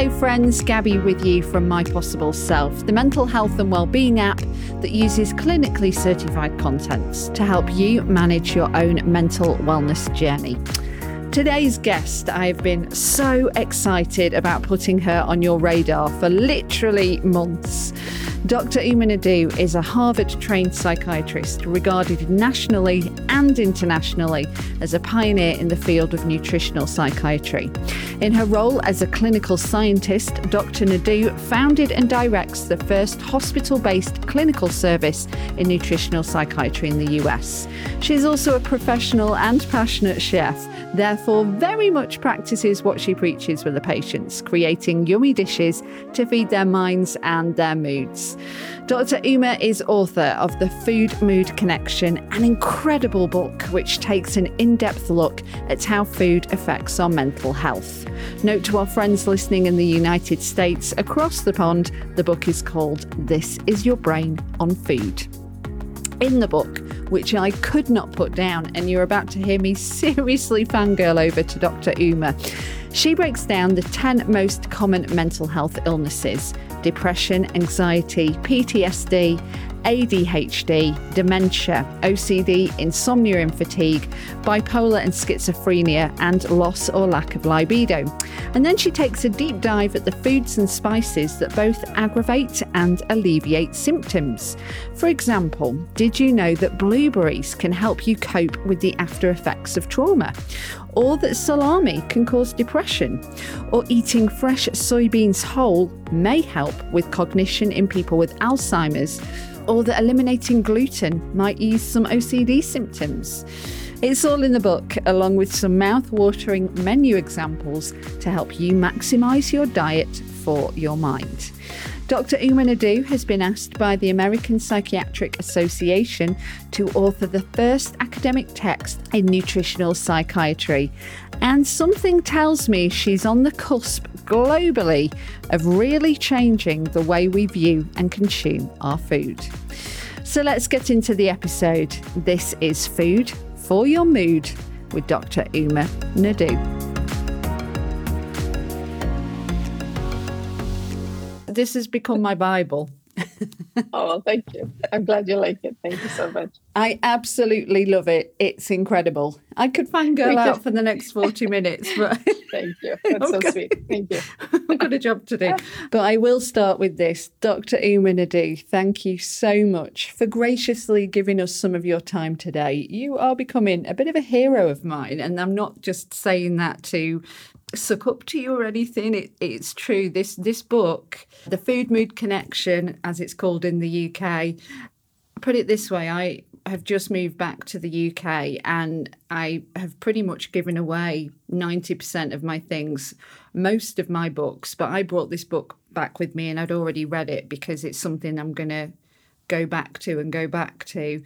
Hello, friends. Gabby with you from My Possible Self, the mental health and well-being app that uses clinically certified contents to help you manage your own mental wellness journey. Today's guest, I've been so excited about putting her on your radar for literally months. Dr. Uma Naidoo is a Harvard trained psychiatrist regarded nationally and internationally as a pioneer in the field of nutritional psychiatry. In her role as a clinical scientist, Dr. Naidoo founded and directs the first hospital based clinical service in nutritional psychiatry in the US. She is also a professional and passionate chef, therefore, very much practices what she preaches with the patients, creating yummy dishes to feed their minds and their moods. Dr. Uma is author of The Food Mood Connection, an incredible book which takes an in depth look at how food affects our mental health. Note to our friends listening in the United States across the pond, the book is called This Is Your Brain on Food. In the book, which I could not put down, and you're about to hear me seriously fangirl over to Dr. Uma. She breaks down the 10 most common mental health illnesses depression, anxiety, PTSD, ADHD, dementia, OCD, insomnia and fatigue, bipolar and schizophrenia, and loss or lack of libido. And then she takes a deep dive at the foods and spices that both aggravate and alleviate symptoms. For example, did you know that blueberries can help you cope with the after effects of trauma? Or that salami can cause depression? Or eating fresh soybeans whole may help with cognition in people with Alzheimer's? or that eliminating gluten might ease some OCD symptoms. It's all in the book, along with some mouth-watering menu examples to help you maximise your diet for your mind. Dr. Uma Naidoo has been asked by the American Psychiatric Association to author the first academic text in nutritional psychiatry. And something tells me she's on the cusp globally of really changing the way we view and consume our food. So let's get into the episode. This is Food for Your Mood with Dr. Uma Naidoo. This has become my Bible. oh, thank you. I'm glad you like it. Thank you so much. I absolutely love it. It's incredible. I could fangirl out for the next 40 minutes, but thank you. That's okay. so sweet. Thank you. I've got a job to do. But I will start with this. Dr. Uma Naidoo, thank you so much for graciously giving us some of your time today. You are becoming a bit of a hero of mine, and I'm not just saying that to suck up to you or anything. It, it's true. This this book, The Food Mood Connection, as it's called in the UK, put it this way, I have just moved back to the UK and I have pretty much given away 90% of my things, most of my books, but I brought this book back with me and I'd already read it because it's something I'm going to go back to and go back to.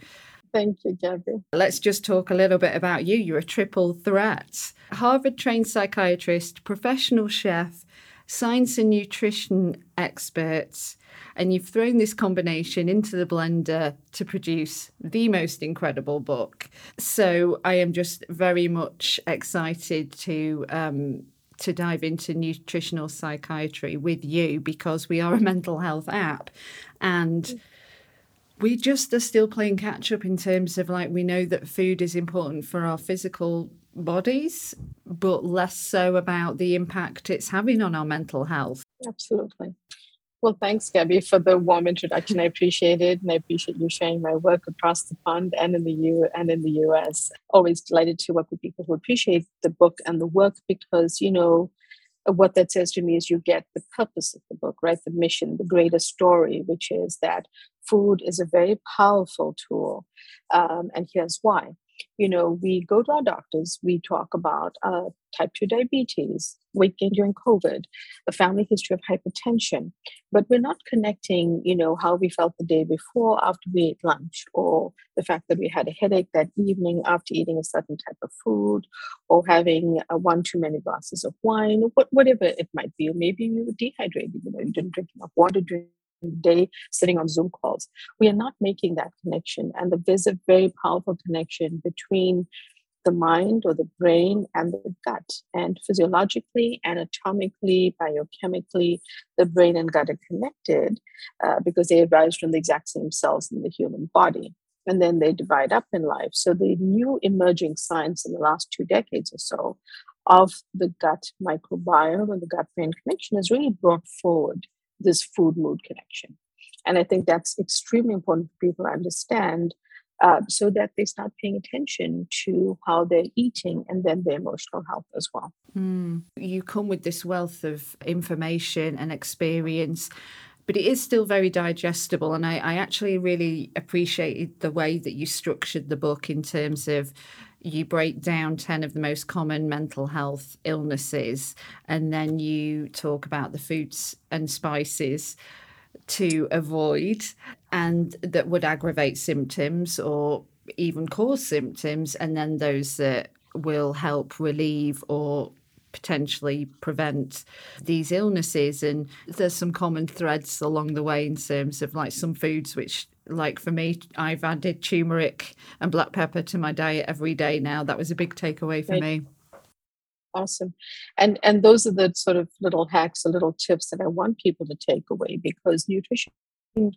Thank you, Gabby. Let's just talk a little bit about you. You're a triple threat Harvard trained psychiatrist, professional chef, science and nutrition experts, and you've thrown this combination into the blender to produce the most incredible book. So I am just very much excited to um, to dive into nutritional psychiatry with you because we are a mental health app, and we just are still playing catch up in terms of like we know that food is important for our physical bodies, but less so about the impact it's having on our mental health. Absolutely. Well, thanks, Gabby, for the warm introduction. I appreciate it, and I appreciate you sharing my work across the pond and in the U and in the US. Always delighted to work with people who appreciate the book and the work because you know what that says to me is you get the purpose of the book, right? The mission, the greater story, which is that food is a very powerful tool. Um, and here's why. You know, we go to our doctors, we talk about uh, type 2 diabetes, weight gain during COVID, a family history of hypertension, but we're not connecting, you know, how we felt the day before after we ate lunch, or the fact that we had a headache that evening after eating a certain type of food, or having uh, one too many glasses of wine, or whatever it might be. Or maybe you were dehydrated, you know, you didn't drink enough water during day sitting on Zoom calls. We are not making that connection. And there's a very powerful connection between the mind or the brain and the gut. And physiologically, anatomically, biochemically, the brain and gut are connected uh, because they arise from the exact same cells in the human body. And then they divide up in life. So the new emerging science in the last two decades or so of the gut microbiome and the gut brain connection has really brought forward this food mood connection. And I think that's extremely important for people to understand uh, so that they start paying attention to how they're eating and then their emotional health as well. Mm. You come with this wealth of information and experience. But it is still very digestible, and I, I actually really appreciated the way that you structured the book in terms of you break down 10 of the most common mental health illnesses and then you talk about the foods and spices to avoid and that would aggravate symptoms or even cause symptoms, and then those that will help relieve or potentially prevent these illnesses. And there's some common threads along the way in terms of like some foods which like for me, I've added turmeric and black pepper to my diet every day now. That was a big takeaway for right. me awesome and and those are the sort of little hacks the little tips that i want people to take away because nutrition and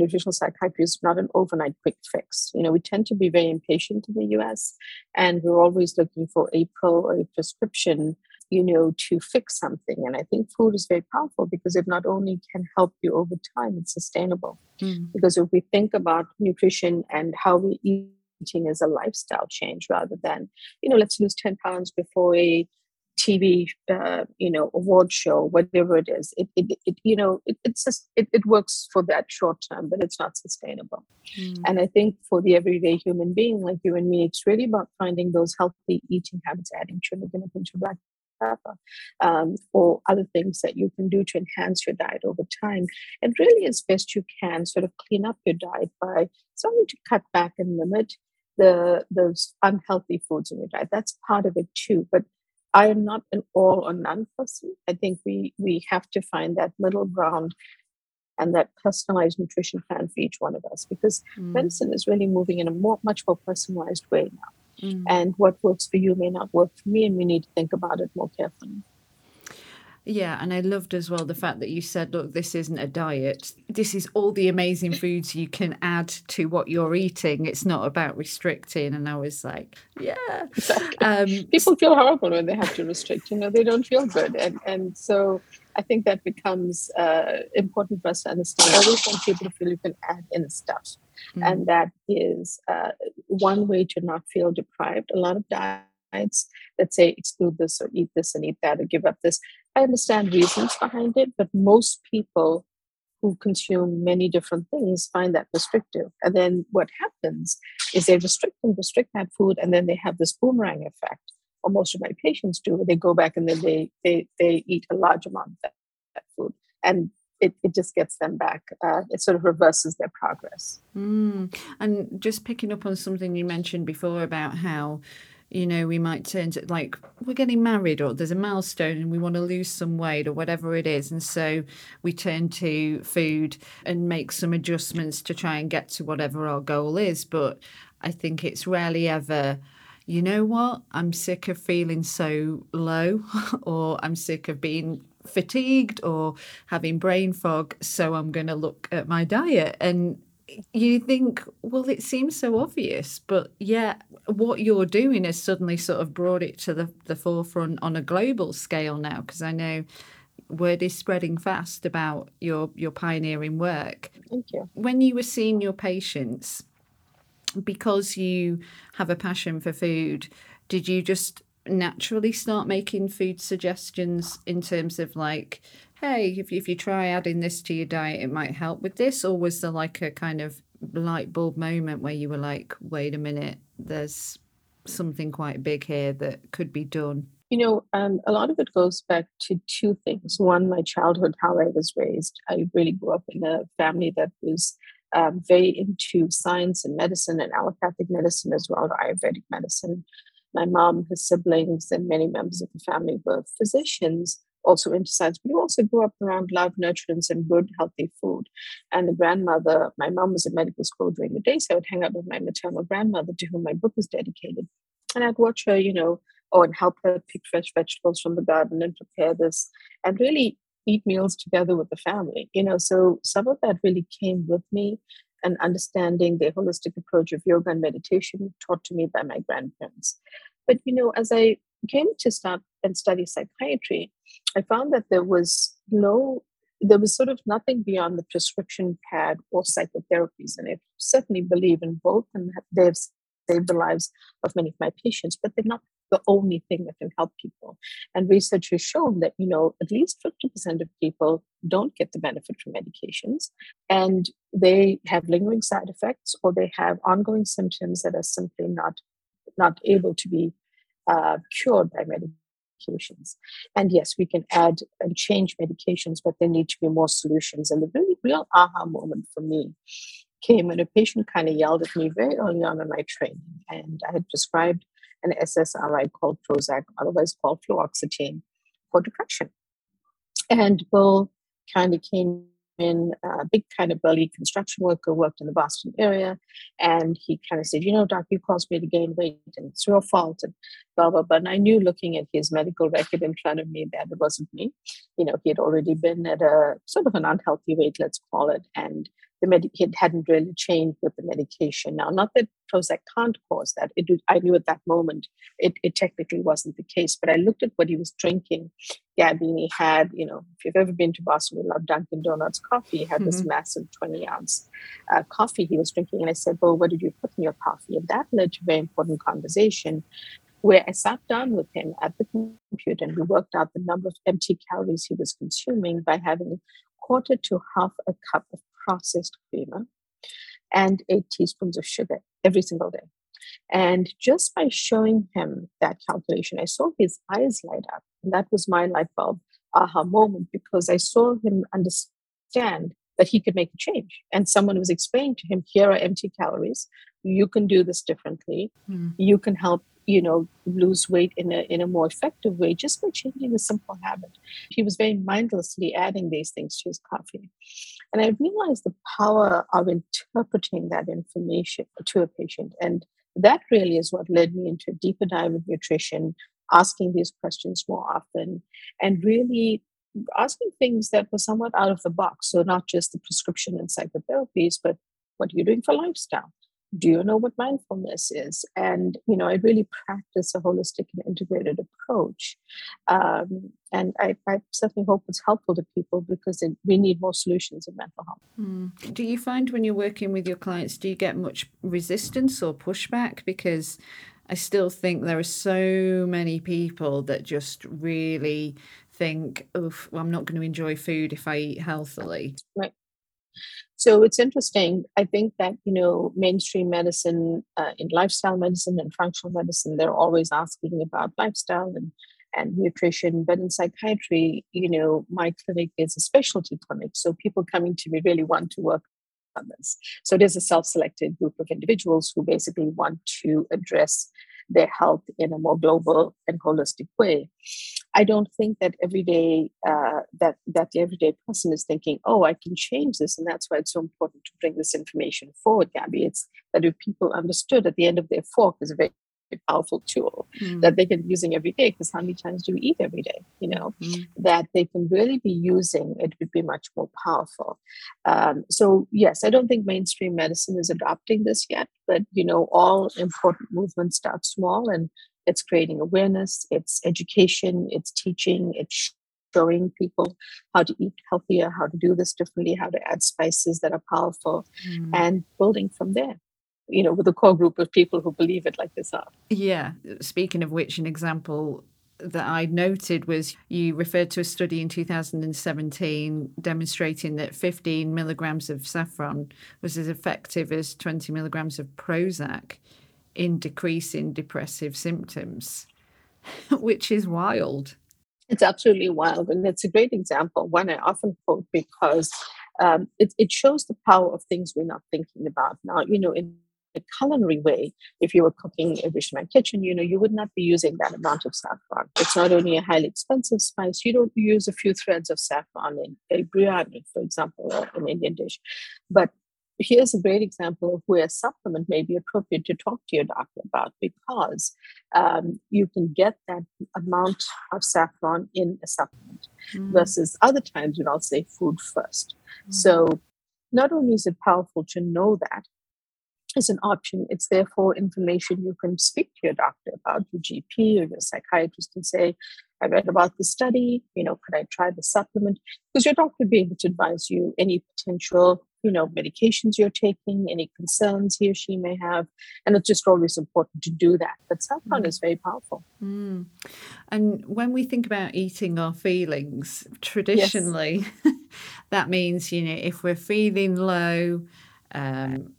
nutritional psychiatry is not an overnight quick fix. You know, we tend to be very impatient in the US and we're always looking for a pill or a prescription, you know, to fix something. And I think food is very powerful because it not only can help you over time, it's sustainable. Mm. Because if we think about nutrition and how we eat eating as a lifestyle change rather than, you know, let's lose 10 pounds before a TV, uh, you know, award show, whatever it is. It, it, it you know, it, it's just, it, it works for that short term, but it's not sustainable. Mm. And I think for the everyday human being like you and me, it's really about finding those healthy eating habits, adding sugar, a pinch of black um, or other things that you can do to enhance your diet over time. And really, as best you can, sort of clean up your diet by starting to cut back and limit the those unhealthy foods in your diet. That's part of it too. But I am not an all or none person. I think we we have to find that middle ground and that personalized nutrition plan for each one of us because mm. medicine is really moving in a more much more personalized way now. Mm. And what works for you may not work for me, and we need to think about it more carefully. Yeah, and I loved as well the fact that you said, look, this isn't a diet. This is all the amazing foods you can add to what you're eating. It's not about restricting. And I was like, yeah. Exactly. Um, People feel horrible when they have to restrict, you know, they don't feel good. And, and so I think that becomes uh, important for us to understand. I always want people to feel you can add in stuff. Mm-hmm. And that is uh, one way to not feel deprived. A lot of diets that say exclude this or eat this and eat that or give up this I understand reasons behind it, but most people who consume many different things find that restrictive. And then what happens is they restrict and restrict that food, and then they have this boomerang effect. Or most of my patients do. They go back and then they they they eat a large amount of that, that food, and it, it just gets them back. Uh, it sort of reverses their progress. Mm. And just picking up on something you mentioned before about how you know, we might turn to like we're getting married or there's a milestone and we want to lose some weight or whatever it is. And so we turn to food and make some adjustments to try and get to whatever our goal is. But I think it's rarely ever, you know what, I'm sick of feeling so low or I'm sick of being fatigued or having brain fog. So I'm going to look at my diet. And you think, well, it seems so obvious, but yeah, what you're doing has suddenly sort of brought it to the, the forefront on a global scale now. Because I know word is spreading fast about your your pioneering work. Thank you. When you were seeing your patients, because you have a passion for food, did you just naturally start making food suggestions in terms of like hey, if you, if you try adding this to your diet, it might help with this? Or was there like a kind of light bulb moment where you were like, wait a minute, there's something quite big here that could be done? You know, um, a lot of it goes back to two things. One, my childhood, how I was raised. I really grew up in a family that was um, very into science and medicine and allopathic medicine as well, Ayurvedic medicine. My mom, her siblings, and many members of the family were physicians also into science, but also grew up around love, nurturance, and good, healthy food. And the grandmother, my mom was in medical school during the day, so I would hang out with my maternal grandmother, to whom my book was dedicated. And I'd watch her, you know, or and help her pick fresh vegetables from the garden and prepare this and really eat meals together with the family. You know, so some of that really came with me and understanding the holistic approach of yoga and meditation taught to me by my grandparents. But you know, as I came to start and study psychiatry, I found that there was no there was sort of nothing beyond the prescription pad or psychotherapies. And I certainly believe in both, and they've saved the lives of many of my patients, but they're not the only thing that can help people. And research has shown that, you know, at least 50% of people don't get the benefit from medications and they have lingering side effects or they have ongoing symptoms that are simply not not able to be uh, cured by medications. And yes, we can add and change medications, but there need to be more solutions. And the really real aha moment for me came when a patient kind of yelled at me very early on in my training. And I had prescribed an SSRI called Prozac, otherwise called fluoxetine, for depression. And Bill kind of came in, a big kind of burly construction worker, worked in the Boston area, and he kind of said, you know, doc, you caused me to gain weight, and it's your fault, and blah blah. But I knew, looking at his medical record in front of me, that it wasn't me. You know, he had already been at a sort of an unhealthy weight, let's call it, and the med- it hadn't really changed with the medication. Now, not that Prozac can't cause that. It, I knew at that moment it, it technically wasn't the case, but I looked at what he was drinking. Gabini had, you know, if you've ever been to Boston, we love Dunkin' Donuts coffee. He had mm-hmm. this massive 20 ounce uh, coffee he was drinking. And I said, Well, what did you put in your coffee? And that led to a very important conversation where I sat down with him at the computer and we worked out the number of empty calories he was consuming by having a quarter to half a cup of processed creamer and eight teaspoons of sugar every single day. And just by showing him that calculation, I saw his eyes light up. And that was my light bulb aha moment because I saw him understand that he could make a change. And someone was explaining to him, here are empty calories. You can do this differently. Mm. You can help you know lose weight in a in a more effective way just by changing a simple habit he was very mindlessly adding these things to his coffee and i realized the power of interpreting that information to a patient. And that really is what led me into a deeper dive of nutrition asking these questions more often and really asking things that were somewhat out of the box. So not just the prescription and psychotherapies but what are you doing for lifestyle do you know what mindfulness is? And you know i really practice a holistic and integrated approach. Um, and I, I, certainly hope it's helpful to people because it, we need more solutions in mental health. Mm. do you find when you're working with your clients do you get much resistance or pushback? Because i still think there are so many people that just really think oh well, i'm not going to enjoy food if i eat healthily. Right so it's interesting. I think that, you know, mainstream medicine, uh, in lifestyle medicine and functional medicine, they're always asking about lifestyle and, and nutrition. But in psychiatry, you know, my clinic is a specialty clinic. So people coming to me really want to work on this. So there's a self selected group of individuals who basically want to address their health in a more global and holistic way. I don't think that every day uh, that that the everyday person is thinking, "Oh, I can change this," and that's why it's so important to bring this information forward, Gabby. It's that if people understood at the end of their fork is a very powerful tool mm. that they can be using every day because how many times do we eat every day you know mm. that they can really be using it would be much more powerful um, so yes i don't think mainstream medicine is adopting this yet but you know all important movements start small and it's creating awareness it's education it's teaching it's showing people how to eat healthier how to do this differently how to add spices that are powerful mm. and building from there you know, with a core group of people who believe it like this are. Yeah. Speaking of which, an example that I noted was you referred to a study in 2017 demonstrating that 15 milligrams of saffron was as effective as 20 milligrams of Prozac in decreasing depressive symptoms, which is wild. It's absolutely wild. And it's a great example, one I often quote because um, it, it shows the power of things we're not thinking about. Now, you know, in culinary way, if you were cooking a dish kitchen, you know, you would not be using that amount of saffron. It's not only a highly expensive spice, you don't use a few threads of saffron in a biryani, for example, or an Indian dish. But here's a great example of where a supplement may be appropriate to talk to your doctor about because um, you can get that amount of saffron in a supplement mm. versus other times when I'll say food 1st mm. So not only is it powerful to know that as an option, it's therefore information you can speak to your doctor about, your GP or your psychiatrist, and say, I read about the study, you know, could I try the supplement? Because your doctor would be able to advise you any potential you know medications you're taking any concerns he or she may have and it's just always important to do that but saffron mm. is very powerful mm. and when we think about eating our feelings traditionally yes. that means you know if we're feeling low um,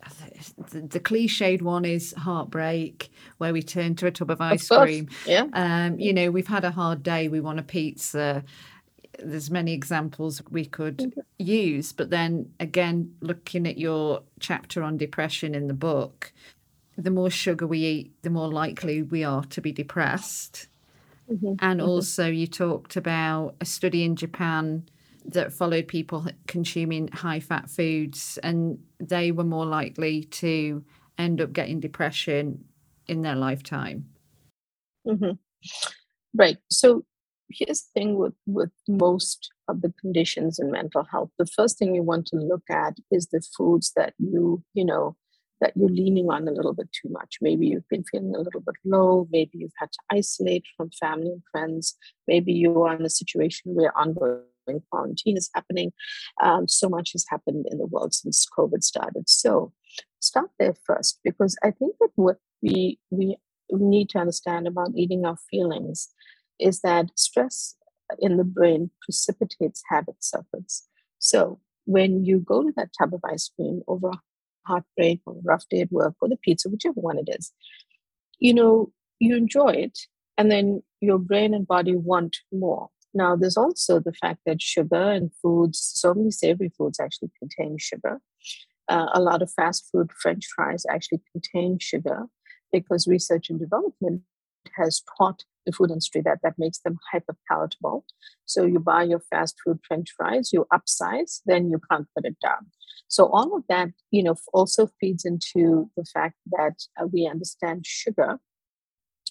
the, the, cliched one is heartbreak, where we turn to a tub of ice of cream. Yeah. Um, you know, we've had a hard day, we want a pizza there's many examples we could use but then again looking at your chapter on depression in the book the more sugar we eat the more likely we are to be depressed mm-hmm. and mm-hmm. also you talked about a study in japan that followed people consuming high fat foods and they were more likely to end up getting depression in their lifetime. Mm-hmm. right. So here's the thing with with most of the conditions in mental health. The first thing you want to look at is the foods that you you know that you're leaning on a little bit too much. Maybe you've been feeling a little bit low. Maybe you've had to isolate from family and friends. Maybe you are in a situation where ongoing quarantine is happening um, so much has happened in the world since covid started so start there first because i think that what we we need to understand about eating our feelings is that stress in the brain precipitates habit circuits. So when you go to that tub of ice cream over a heartbreak or a rough day at work or the pizza, whichever one it is, you know, you enjoy it and then your brain and body want more. Now, there's also the fact that sugar and foods, so many savory foods actually contain sugar. Uh, a lot of fast food, French fries actually contain sugar because research and development has taught the food industry that that makes them hyper palatable. So you buy your fast food French fries, you upsize, then you can't put it down. So all of that, you know, also feeds into the fact that uh, we understand sugar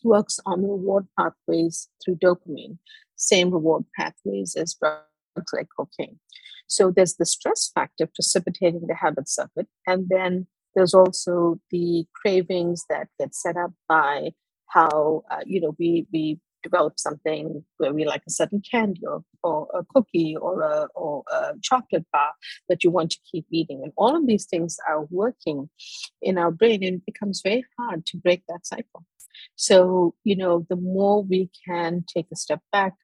works on reward pathways through dopamine, same reward pathways as drugs like cocaine. So there's the stress factor precipitating the habit circuit, and then there's also the cravings that get set up by how uh, you know we we develop something where we like a certain candy or, or a cookie or a, or a chocolate bar that you want to keep eating and all of these things are working in our brain and it becomes very hard to break that cycle so you know the more we can take a step back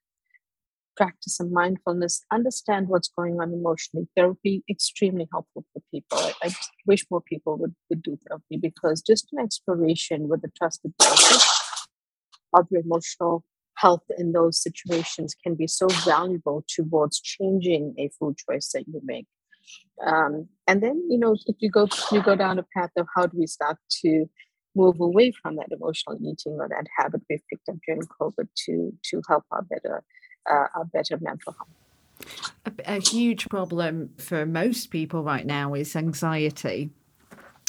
practice some mindfulness, understand what's going on emotionally. Therapy extremely helpful for people. I, I wish more people would, would do therapy because just an exploration with a trusted therapist of your emotional health in those situations can be so valuable towards changing a food choice that you make. Um, and then, you know, if you go you go down a path of how do we start to move away from that emotional eating or that habit we've picked up during COVID to to help our better uh, a better mental health. A, a huge problem for most people right now is anxiety.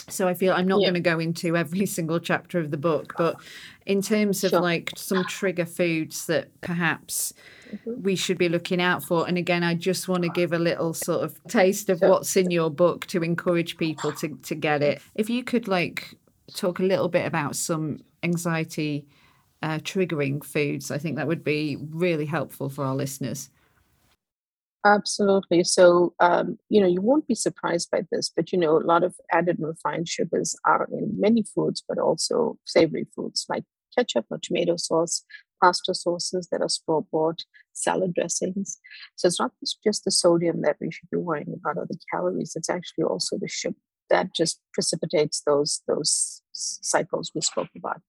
So I feel I'm not yeah. going to go into every single chapter of the book, but in terms of sure. like some trigger foods that perhaps mm-hmm. we should be looking out for. And again, I just want to give a little sort of taste of sure. what's in your book to encourage people to to get it. If you could like talk a little bit about some anxiety uh, triggering foods. I think that would be really helpful for our listeners. Absolutely. So, um, you know, you won't be surprised by this, but you know, a lot of added refined sugars are in many foods, but also savory foods like ketchup or tomato sauce, pasta sauces that are store bought, salad dressings. So, it's not just the sodium that we should be worrying about or the calories, it's actually also the sugar that just precipitates those those cycles we spoke about.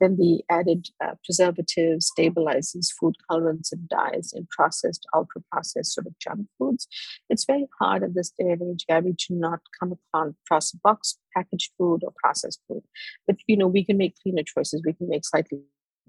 Then the added uh, preservatives, stabilizers, food colorants, and dyes in processed, ultra processed sort of junk foods. It's very hard at this day and age, Gabby, to not come upon processed box packaged food or processed food. But you know, we can make cleaner choices. We can make slightly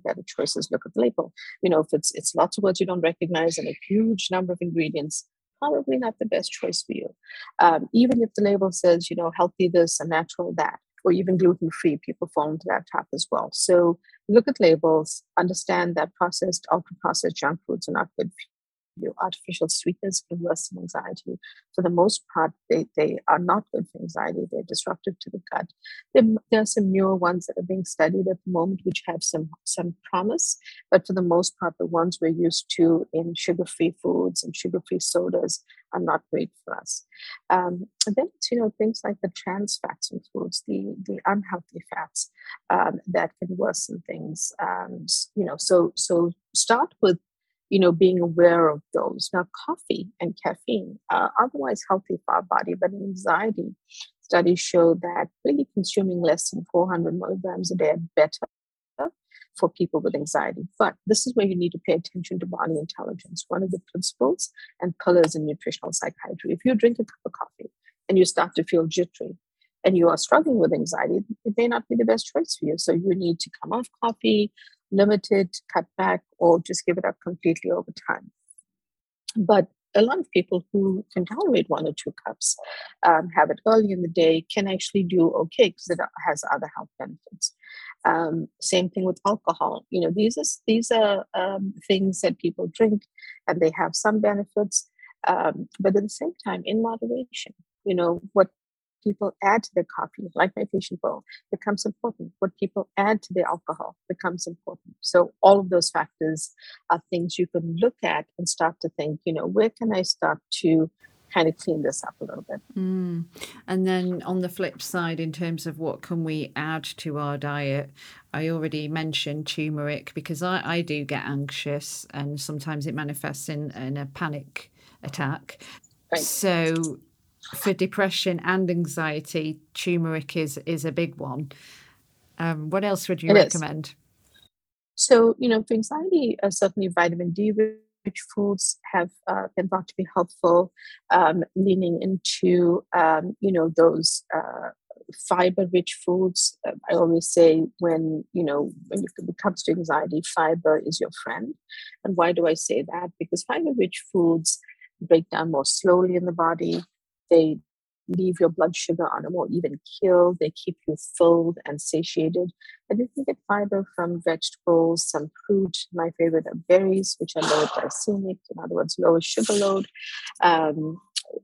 better choices. Look at the label. You know, if it's it's lots of words you don't recognize and a huge number of ingredients, probably not the best choice for you. Um, even if the label says, you know, healthy this and natural that, or even gluten free, people fall into that trap as well. So look at labels, understand that processed, ultra processed junk foods are not good you. Artificial sweeteners can worsen anxiety. For the most part, they, they are not good for anxiety. They're disruptive to the gut. There, there are some newer ones that are being studied at the moment, which have some, some promise. But for the most part, the ones we're used to in sugar free foods and sugar free sodas are not great for us. Um, and then it's, you know, things like the trans fats in foods, the, the unhealthy fats um, that can worsen things. Um, you know, so, so start with you know, being aware of those. Now, coffee and caffeine are otherwise healthy for our body, but anxiety, studies show that really consuming less than 400 milligrams a day are better for people with anxiety. But this is where you need to pay attention to body intelligence, one of the principles and pillars in nutritional psychiatry. If you drink a cup of coffee and you start to feel jittery, and you are struggling with anxiety, it may not be the best choice for you. So you need to come off coffee, limit it, cut back, or just give it up completely over time. But a lot of people who can tolerate one or two cups, um, have it early in the day, can actually do okay because it has other health benefits. Um, same thing with alcohol. You know, these are these are um, things that people drink, and they have some benefits, um, but at the same time, in moderation. You know, what people add to their coffee, like my patient Bill, becomes important. What people add to their alcohol becomes important. So all of those factors are things you can look at and start to think, you know, where can I start to kind of clean this up a little bit. Mm. And then on the flip side, in terms of what can we add to our diet, I already mentioned turmeric because I, I do get anxious and sometimes it manifests in, in a panic attack. Right. So for depression and anxiety, turmeric is is a big one. Um, what else would you it recommend? Is. So, you know, for anxiety, uh, certainly vitamin D rich foods have uh, been thought to be helpful, um, leaning into, um, you know, those uh, fiber rich foods. Uh, I always say when, you know, when it comes to anxiety, fiber is your friend. And why do I say that? Because fiber rich foods break down more slowly in the body. They leave your blood sugar on a more even keel. They keep you filled and satiated. And you can get fiber from vegetables, some fruit. My favorite are berries, which are low glycemic, in other words, lower sugar load. Um,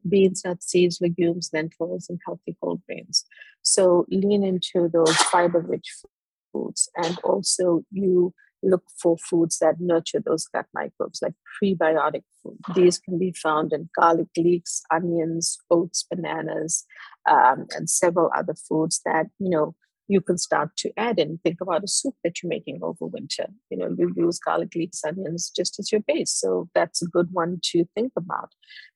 beans, nuts, seeds, legumes, lentils, and healthy whole grains. So lean into those fiber-rich foods, and also you look for foods that nurture those gut microbes, like prebiotic food. These can be found in garlic leeks, onions, oats, bananas, um, and several other foods that, you know, you can start to add in. Think about a soup that you're making over winter. You know, you use garlic leeks, onions just as your base. So that's a good one to think about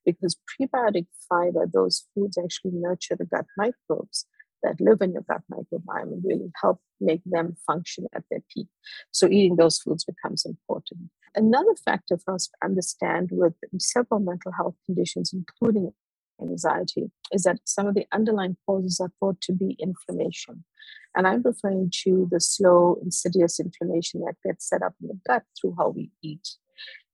because prebiotic fiber, those foods actually nurture the gut microbes that live in your gut microbiome really help make them function at their peak. So eating those foods becomes important. Another factor for us to understand with several mental health conditions, including anxiety, is that some of the underlying causes are thought to be inflammation. And I'm referring to the slow, insidious inflammation that gets set up in the gut through how we eat.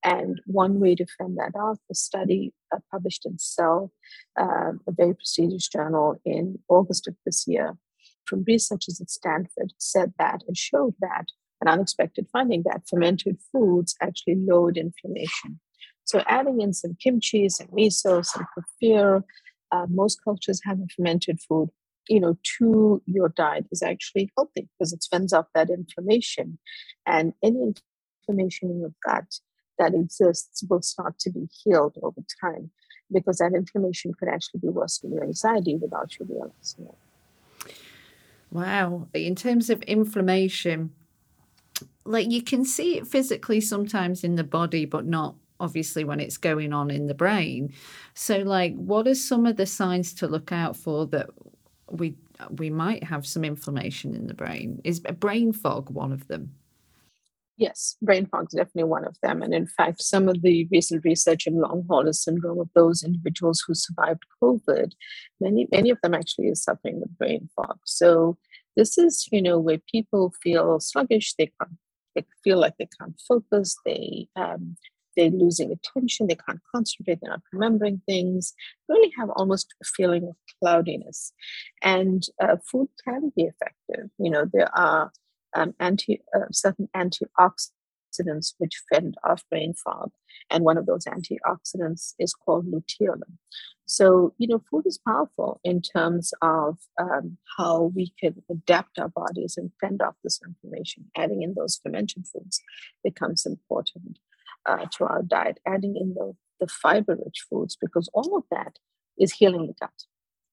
And one way to fend that off, a study uh, published in Cell, uh, a very prestigious journal, in August of this year, from researchers at Stanford, said that and showed that an unexpected finding that fermented foods actually lowered inflammation. So, adding in some kimchi, some miso, some kefir, uh, most cultures have a fermented food you know to your diet is actually healthy because it fends off that inflammation and any inflammation in your gut that exists will start to be healed over time because that inflammation could actually be worse than your anxiety without you realizing it. Wow. In terms of inflammation, like you can see it physically sometimes in the body, but not obviously when it's going on in the brain. So, like, what are some of the signs to look out for that we we might have some inflammation in the brain? Is brain fog one of them? Yes, brain fog is definitely one of them. And in fact, some of the recent research in long hauler syndrome of those individuals who survived COVID, many many of them actually is suffering with brain fog. So this is, you know, where people feel sluggish, they can't they feel like they can't focus, they um, they're losing attention, they can't concentrate, they're not remembering things, really have almost a feeling of cloudiness. And uh, food can be effective. You know, there are um, anti uh, certain antioxidants which fend off brain fog, and one of those antioxidants is called luteolin. So, you know, food is powerful in terms of um, how we can adapt our bodies and fend off this inflammation. Adding in those fermented foods becomes important uh, to our diet, adding in the, the fiber rich foods, because all of that is healing the gut.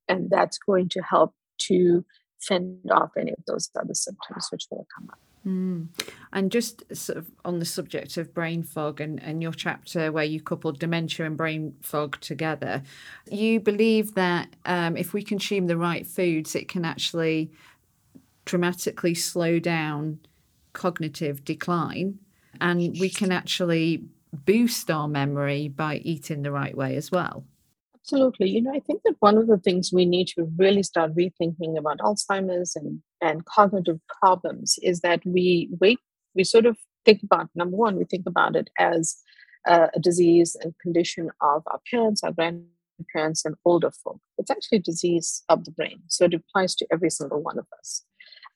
And that's going to help to fend off any of those other symptoms which will come up. Mm. And just sort of on the subject of brain fog and, and your chapter where you coupled dementia and brain fog together, you believe that um, if we consume the right foods, it can actually dramatically slow down cognitive decline and we can actually boost our memory by eating the right way as well. Absolutely. You know, I think that one of the things we need to really start rethinking about Alzheimer's and, and cognitive problems is that we wait, we sort of think about number one, we think about it as a, a disease and condition of our parents, our grandparents, and older folk. It's actually a disease of the brain. So it applies to every single one of us.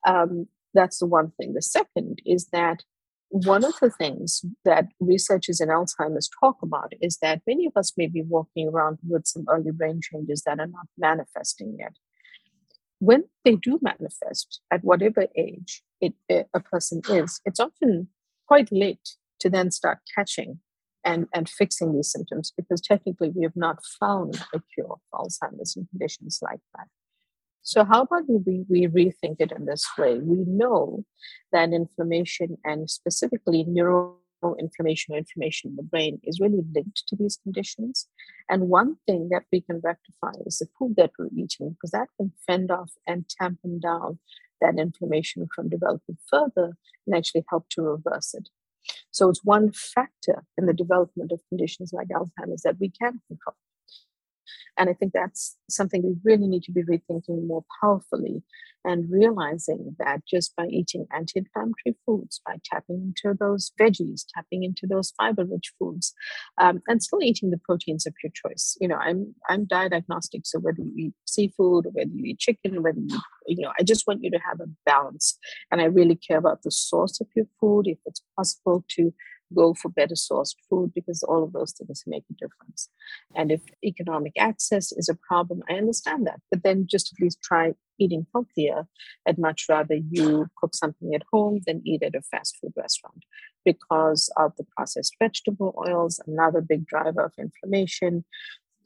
Um, that's the one thing. The second is that one of the things that researchers in Alzheimer's talk about is that many of us may be walking around with some early brain changes that are not manifesting yet. When they do manifest, at whatever age it, eh, a person is, it's often quite late to then start catching and, and fixing these symptoms because technically we have not found a cure for Alzheimer's and conditions like that. So, how about we, we rethink it in this way? We know that inflammation and specifically neuroinflammation inflammation in the brain is really linked to these conditions. And one thing that we can rectify is the food that we're eating, because that can fend off and tampen down that inflammation from developing further and actually help to reverse it. So it's one factor in the development of conditions like Alzheimer's that we can control. And I think that's something we really need to be rethinking more powerfully and realizing that just by eating anti inflammatory foods, by tapping into those veggies, tapping into those fiber rich foods, um, and still eating the proteins of your choice. You know, I'm, I'm diet agnostic, so whether you eat seafood whether you eat chicken, whether you, you know, I just want you to have a balance. And I really care about the source of your food, if it's possible to go for better sourced food because all of those things make a difference. And if economic access is a problem, I understand that. But then just at least try eating healthier. I'd much rather you cook something at home than eat at a fast food restaurant because of the processed vegetable oils, another big driver of inflammation.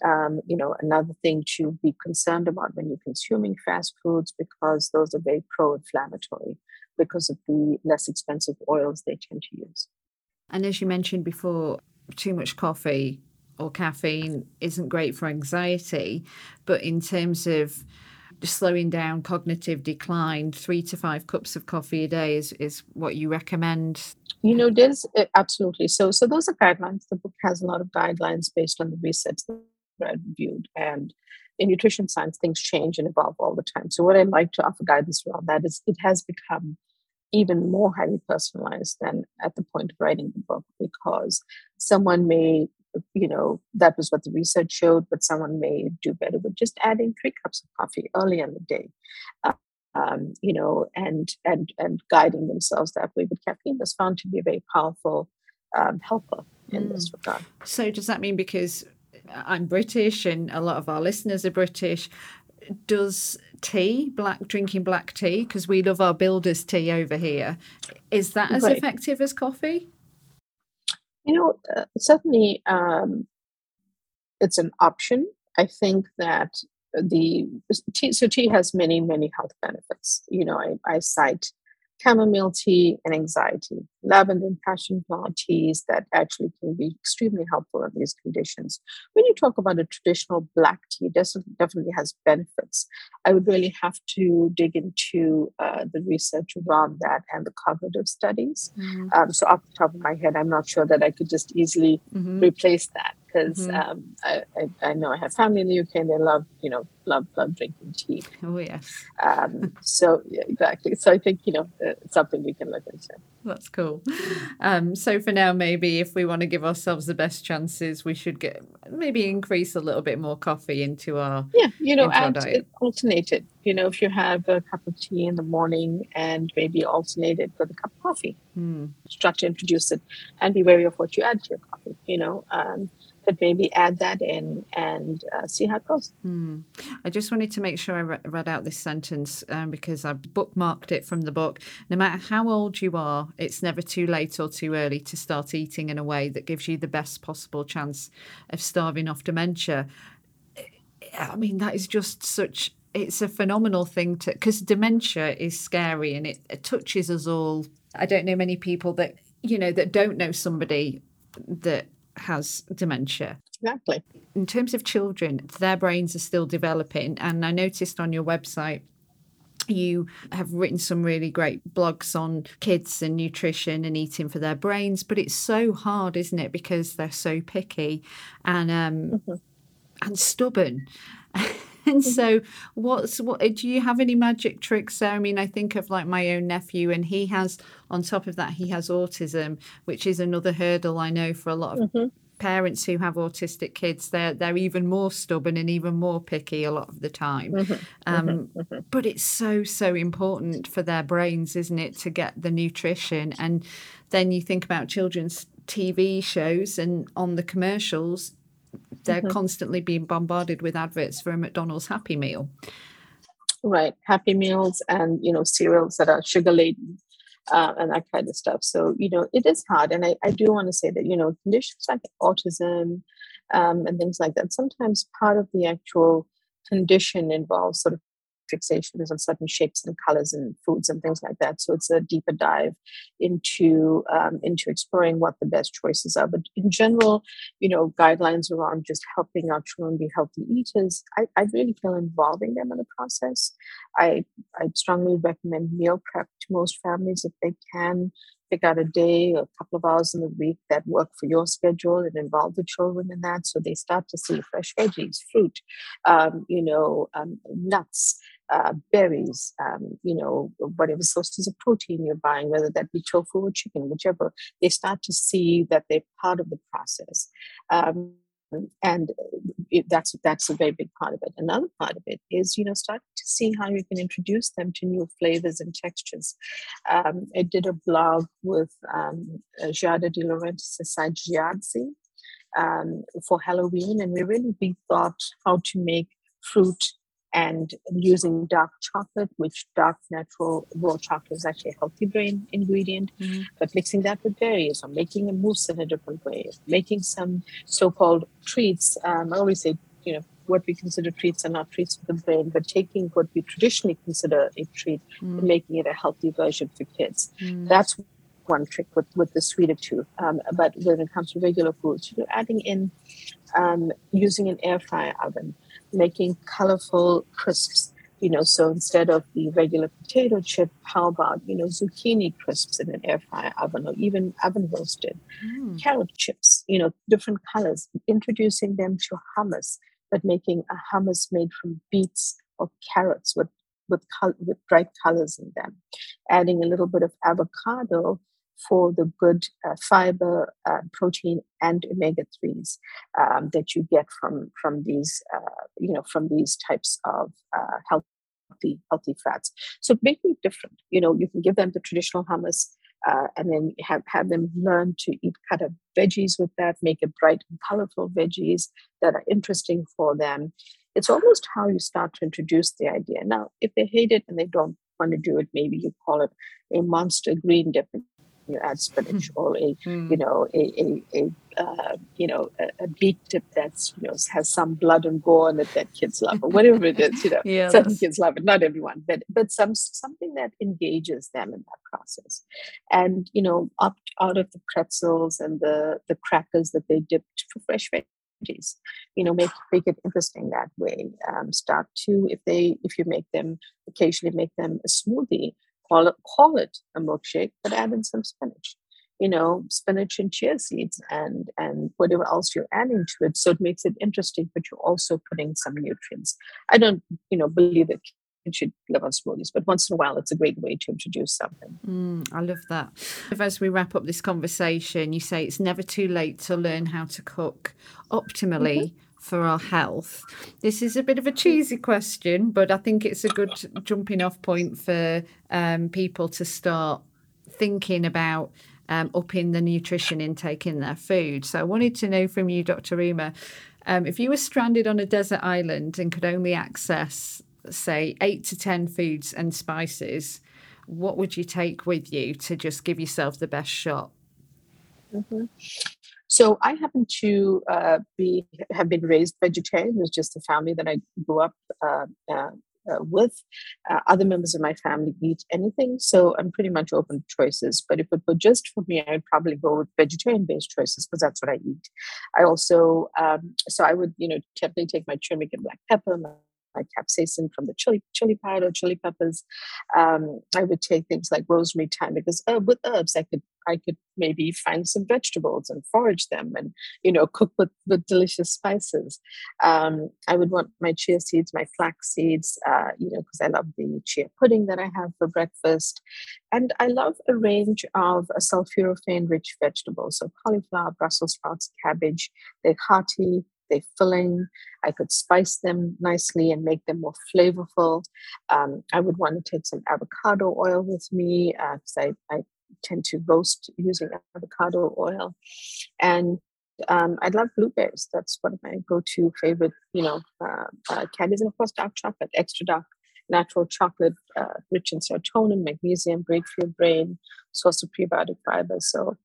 Um, you know, another thing to be concerned about when you're consuming fast foods because those are very pro inflammatory because of the less expensive oils they tend to use. And as you mentioned before, too much coffee or caffeine isn't great for anxiety, but in terms of slowing down cognitive decline, three to five cups of coffee a day is, is what you recommend. You know, there's uh, absolutely so. So those are guidelines. The book has a lot of guidelines based on the research that I've reviewed, and in nutrition science, things change and evolve all the time. So what I like to offer guidance around that is it has become even more highly personalized than at the point of writing the book because someone may you know that was what the research showed but someone may do better with just adding three cups of coffee early in the day uh, um, you know and and and guiding themselves that way but caffeine was found to be a very powerful um, helper in mm. this regard so does that mean because i'm british and a lot of our listeners are british does tea, black drinking black tea, because we love our builder's tea over here, is that as right. effective as coffee? You know, uh, certainly um, it's an option. I think that the tea, so tea has many, many health benefits. You know, I, I cite chamomile tea and anxiety, lavender and passion flower teas that actually can be extremely helpful in these conditions. When you talk about a traditional black tea, it definitely has benefits. I would really have to dig into uh, the research around that and the cognitive studies. Mm-hmm. Um, so, off the top of my head, I'm not sure that I could just easily mm-hmm. replace that. Because mm-hmm. um, I, I, I, know I have family in the UK and they love, you know, love, love drinking tea. Oh, yes. Um, so, yeah, exactly. So I think, you know, it's something we can look into. That's cool. Um, so for now, maybe if we want to give ourselves the best chances, we should get maybe increase a little bit more coffee into our yeah, you know, add alternate it. You know, if you have a cup of tea in the morning and maybe alternate it with a cup of coffee, mm. start to introduce it, and be wary of what you add to your coffee. You know, um, but maybe add that in and uh, see how it goes. Hmm. I just wanted to make sure I re- read out this sentence um, because I bookmarked it from the book. No matter how old you are, it's never too late or too early to start eating in a way that gives you the best possible chance of starving off dementia. I mean, that is just such. It's a phenomenal thing to because dementia is scary and it, it touches us all. I don't know many people that you know that don't know somebody that has dementia. Exactly. In terms of children, their brains are still developing. And I noticed on your website, you have written some really great blogs on kids and nutrition and eating for their brains, but it's so hard, isn't it? Because they're so picky and um, mm-hmm. and stubborn. and so what's what do you have any magic tricks there i mean i think of like my own nephew and he has on top of that he has autism which is another hurdle i know for a lot of mm-hmm. parents who have autistic kids they're they're even more stubborn and even more picky a lot of the time mm-hmm. Um, mm-hmm. mm-hmm. but it's so so important for their brains isn't it to get the nutrition and then you think about children's tv shows and on the commercials they're mm-hmm. constantly being bombarded with adverts for a McDonald's Happy Meal. Right, Happy Meals and you know cereals that are sugar laden uh, and that kind of stuff. So you know it is hard, and I, I do want to say that you know conditions like autism um, and things like that. Sometimes part of the actual condition involves sort of fixations on certain shapes and colors and foods and things like that. So it's a deeper dive into um, into exploring what the best choices are. But in general, you know, guidelines around just helping our children be healthy eaters. I, I really feel involving them in the process. I I strongly recommend meal prep to most families if they can pick out a day, a couple of hours in the week that work for your schedule and involve the children in that so they start to see fresh veggies, fruit, um, you know, um, nuts, uh, berries, um, you know, whatever sources of protein you're buying, whether that be tofu or chicken, whichever, they start to see that they're part of the process. Um, and it, that's that's a very big part of it. Another part of it is you know starting to see how you can introduce them to new flavors and textures. Um, I did a blog with um, Giada De Laurentiis Giadzy um, for Halloween, and we really rethought how to make fruit and using dark chocolate, which dark natural raw chocolate is actually a healthy brain ingredient, mm-hmm. but mixing that with berries or making a mousse in a different way, making some so-called treats. Um, I always say, you know, what we consider treats are not treats for the brain, but taking what we traditionally consider a treat mm. and making it a healthy version for kids. Mm. That's one trick with, with the sweeter tooth. Um, but when it comes to regular foods, you're adding in um, using an air fryer oven making colorful crisps. You know, so instead of the regular potato chip, how about, you know, zucchini crisps in an air fryer oven or even oven roasted? Mm. Carrot chips, you know, different colors, introducing them to hummus, but making a hummus made from beets or carrots with with, with bright colors in them, adding a little bit of avocado for the good uh, fiber, uh, protein, and omega threes um, that you get from from these uh, you know from these types of uh, healthy healthy fats. So making it different. You know, you can give them the traditional hummus. Uh, and then have, have them learn to eat cut of veggies with that, make it bright and colorful veggies that are interesting for them. It's almost how you start to introduce the idea. Now, if they hate it and they don't want to do it, maybe you call it a monster green dip add spinach mm. or a you know a a, a uh, you know a, a, beet dip that's you know has some blood and gore in it that kids love or whatever it is you know. Yeah, some that's... kids love it not everyone but but some something that engages them in that process. And you know up out of the pretzels and the the crackers that they dipped for fresh veggies you know make make it interesting that way um, start to if they if you make them occasionally make them a smoothie call it call it a milkshake, but add in some spinach. you know, spinach and chia seeds and and whatever else you're adding to it. So it makes it interesting, but you're also putting some nutrients. I don't, you know, believe that kids should live on smoothies, but once in a while, it's a great way to introduce something. Mm, I love that. As we wrap up this conversation, you say it's never too late to learn how to cook optimally. Mm-hmm for our health? This is a bit of a cheesy question, but I think it's a good jumping off point for um, people to start thinking about um, upping the nutrition intake in their food. So I wanted to know from you, Dr. Uma, um, if you were stranded on a desert island and could only access say, eight to 10 foods and spices, what would you take with you to just give yourself the best shot? Mm-hmm. So I happen to uh, be have been raised vegetarian. It was just a family that I grew up uh, uh, uh with. Uh, other members of my family eat anything, so I'm pretty much open to choices. But if it were just for me, I'd probably go with vegetarian-based choices because that's what I eat. I also, um, so I would, you know, definitely take my turmeric and black pepper, my like capsaicin from the chili chili powder, chili peppers. Um, I would take things like rosemary, thyme because uh, with herbs I could I could maybe find some vegetables and forage them and you know cook with, with delicious spices. Um, I would want my chia seeds, my flax seeds, uh, you know, because I love the chia pudding that I have for breakfast, and I love a range of uh, sulforaphane rich vegetables. So cauliflower, Brussels sprouts, cabbage. They're hearty they filling. I could spice them nicely and make them more flavorful. Um, I would want to take some avocado oil with me because uh, I, I tend to roast using avocado oil. And um, I love blueberries. That's one of my go-to favorite, you know, uh, uh, candies. And of course, dark chocolate, extra dark natural chocolate, uh, rich in serotonin, magnesium, great for your brain, source of prebiotic fiber. So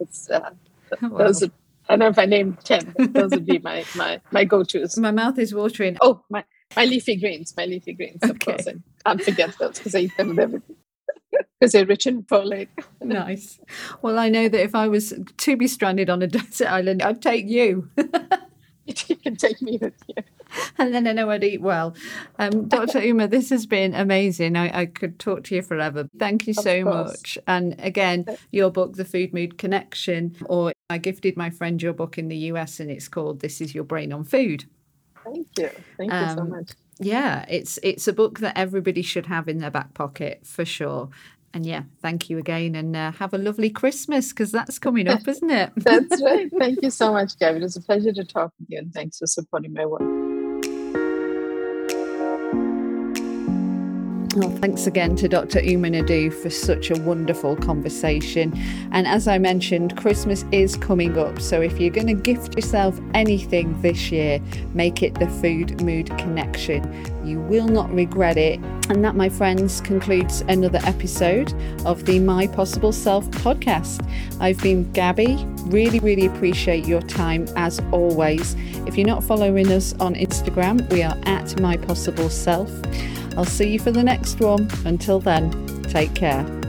it's uh, wow. those are I don't know if I named 10. Those would be my, my, my go tos. My mouth is watering. Oh, my, my leafy greens, my leafy greens. Of okay. course, I can't forget those because I eat them with everything. Because they're rich in folate. nice. Well, I know that if I was to be stranded on a desert island, I'd take you. you can take me with you. And then I know I'd eat well. Um, Dr. Uma, this has been amazing. I, I, could talk to you forever. Thank you so much. And again, your book, The Food Mood Connection, or I gifted my friend your book in the US and it's called This Is Your Brain on Food. Thank you. Thank um, you so um, much. Yeah, it's it's a book that everybody should have in their back pocket for sure. And yeah, thank you again and uh, have a lovely Christmas because that's coming up, isn't it? that's right. Thank you so much, Gabby. It was a pleasure to talk with you and thanks for supporting my work. Well, thanks again to Dr. Uma Naidoo for such a wonderful conversation. And as I mentioned, Christmas is coming up. So if you're going to gift yourself anything this year, make it the food mood connection. You will not regret it. And that, my friends, concludes another episode of the My Possible Self podcast. I've been Gabby. Really, really appreciate your time as always. If you're not following us on Instagram, we are at My Possible Self. I'll see you for the next one. Until then, take care.